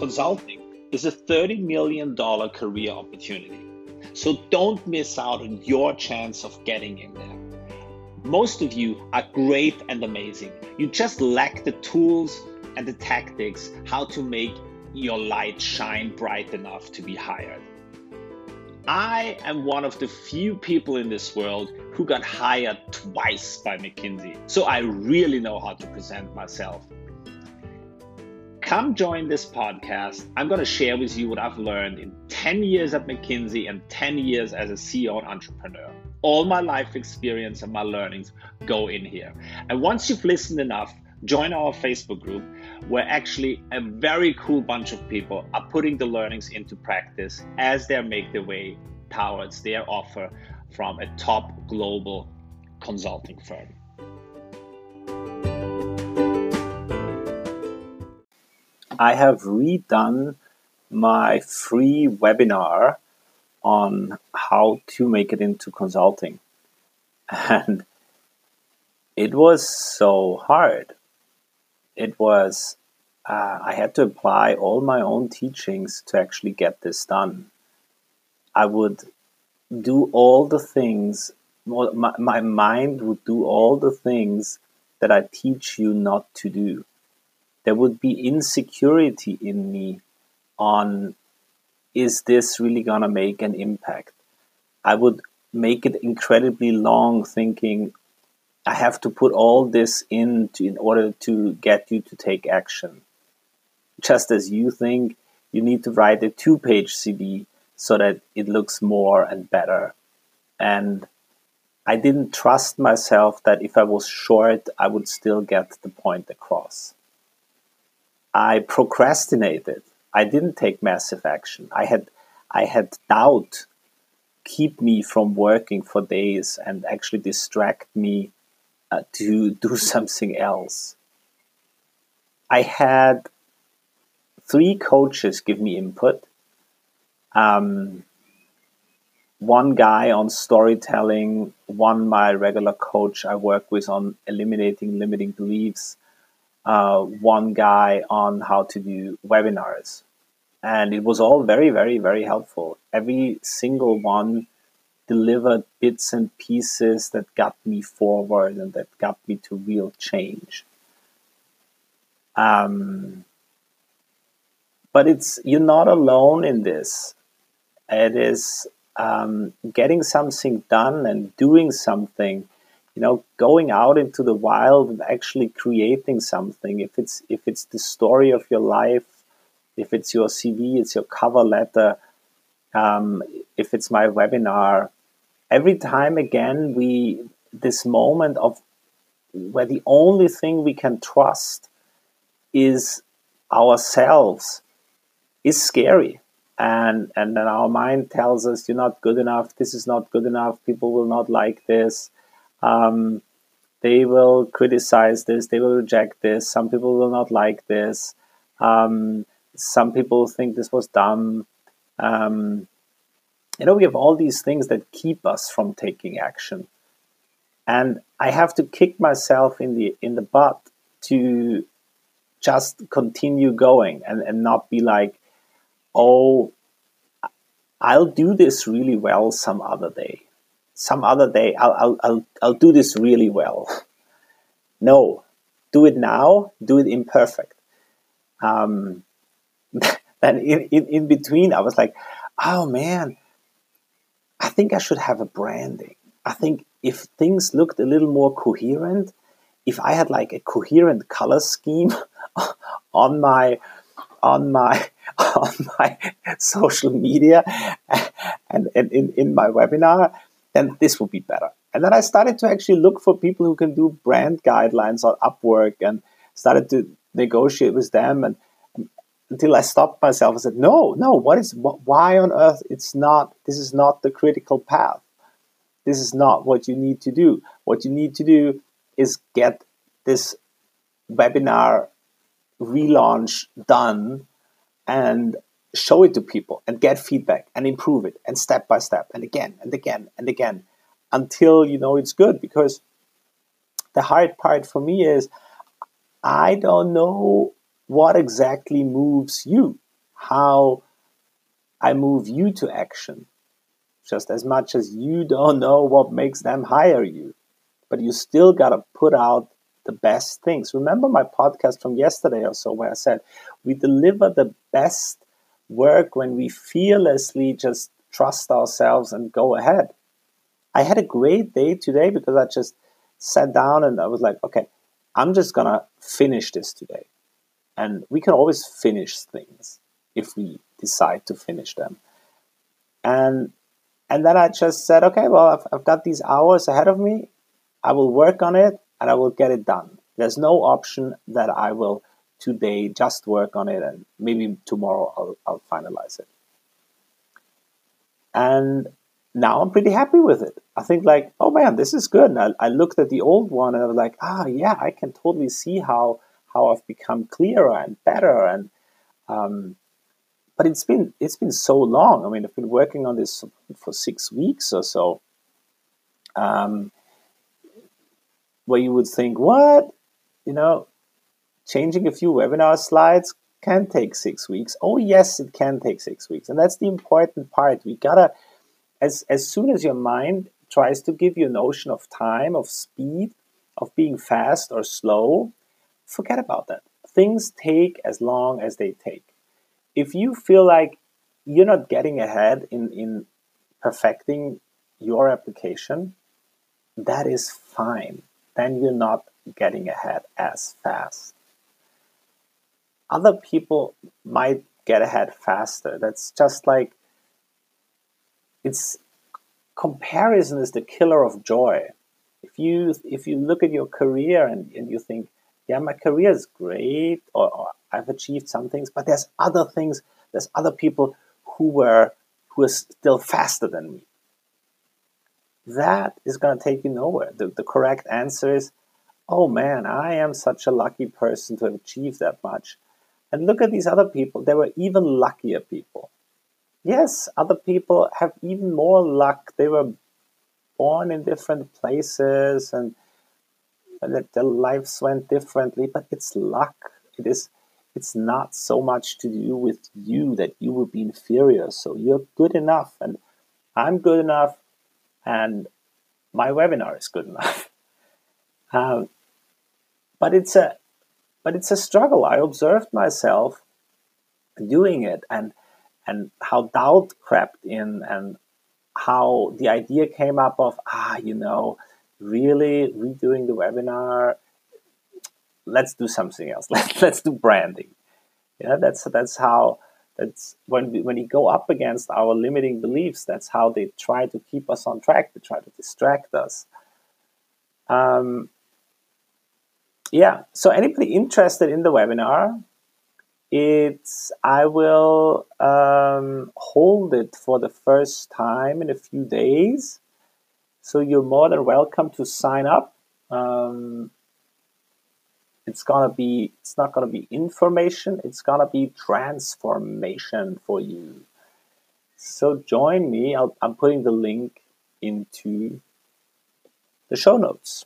Consulting is a $30 million career opportunity. So don't miss out on your chance of getting in there. Most of you are great and amazing. You just lack the tools and the tactics how to make your light shine bright enough to be hired. I am one of the few people in this world who got hired twice by McKinsey, so I really know how to present myself. Come join this podcast. I'm going to share with you what I've learned in 10 years at McKinsey and 10 years as a CEO and entrepreneur. All my life experience and my learnings go in here. And once you've listened enough, join our Facebook group where actually a very cool bunch of people are putting the learnings into practice as they make their way towards their offer from a top global consulting firm. I have redone my free webinar on how to make it into consulting. And it was so hard it was uh, I had to apply all my own teachings to actually get this done. I would do all the things, my, my mind would do all the things that I teach you not to do. There would be insecurity in me on is this really going to make an impact? I would make it incredibly long thinking, I have to put all this in to, in order to get you to take action. Just as you think you need to write a two page CV so that it looks more and better. And I didn't trust myself that if I was short, I would still get the point across. I procrastinated. I didn't take massive action. I had I had doubt keep me from working for days and actually distract me uh, to do something else. I had three coaches give me input. Um, one guy on storytelling, one my regular coach I work with on eliminating limiting beliefs, uh, one guy on how to do webinars. And it was all very, very, very helpful. Every single one delivered bits and pieces that got me forward and that got me to real change. Um, but it's you're not alone in this. It is um, getting something done and doing something. You know, going out into the wild and actually creating something. If it's if it's the story of your life, if it's your CV, it's your cover letter. Um, if it's my webinar, every time again we this moment of where the only thing we can trust is ourselves is scary and and then our mind tells us you're not good enough this is not good enough people will not like this um, they will criticize this they will reject this some people will not like this um, some people think this was dumb um, you know, we have all these things that keep us from taking action. And I have to kick myself in the in the butt to just continue going and, and not be like, oh, I'll do this really well some other day. Some other day, I'll, I'll, I'll, I'll do this really well. no, do it now, do it imperfect. Um, and in, in, in between, I was like, oh man, I think I should have a branding. I think if things looked a little more coherent, if I had like a coherent color scheme on my on my on my social media and, and in, in my webinar, then this would be better. And then I started to actually look for people who can do brand guidelines on Upwork and started to negotiate with them and until I stopped myself and said, no, no, what is, why on earth? It's not, this is not the critical path. This is not what you need to do. What you need to do is get this webinar relaunch done and show it to people and get feedback and improve it and step by step and again and again and again until you know it's good because the hard part for me is I don't know what exactly moves you. how I move you to action, just as much as you don't know what makes them hire you. But you still got to put out the best things. Remember my podcast from yesterday or so, where I said we deliver the best work when we fearlessly just trust ourselves and go ahead. I had a great day today because I just sat down and I was like, okay, I'm just gonna finish this today. And we can always finish things if we decide to finish them. And and then I just said, okay, well, I've, I've got these hours ahead of me. I will work on it and I will get it done. There's no option that I will today just work on it and maybe tomorrow I'll, I'll finalize it. And now I'm pretty happy with it. I think like, oh man, this is good. And I, I looked at the old one and I was like, ah, yeah, I can totally see how how I've become clearer and better. And um, but it's been it's been so long. I mean, I've been working on this for six weeks or so. Um, where you would think, what, you know, changing a few webinar slides can take six weeks. Oh yes, it can take six weeks, and that's the important part. We gotta as, as soon as your mind tries to give you a notion of time, of speed, of being fast or slow, forget about that. Things take as long as they take. If you feel like you're not getting ahead in, in perfecting your application, that is fine. Then you're not getting ahead as fast. Other people might get ahead faster. That's just like it's comparison is the killer of joy. If you if you look at your career and, and you think, yeah, my career is great, or, or I've achieved some things, but there's other things, there's other people who were who are still faster than me. That is going to take you nowhere. The, the correct answer is, oh man, I am such a lucky person to have achieved that much. And look at these other people. They were even luckier people. Yes, other people have even more luck. They were born in different places and that their lives went differently, but it's luck. It is it's not so much to do with you that you will be inferior. So you're good enough and I'm good enough and my webinar is good enough. Um, but it's a but it's a struggle. I observed myself doing it and and how doubt crept in and how the idea came up of ah you know really redoing the webinar? Let's do something else. Let's, let's do branding. Yeah that's that's how that's when we, when we go up against our limiting beliefs that's how they try to keep us on track. They try to distract us. Um, yeah so anybody interested in the webinar it's I will um, hold it for the first time in a few days. So you're more than welcome to sign up. Um, it's gonna be it's not gonna be information, it's gonna be transformation for you. So join me. i am putting the link into the show notes.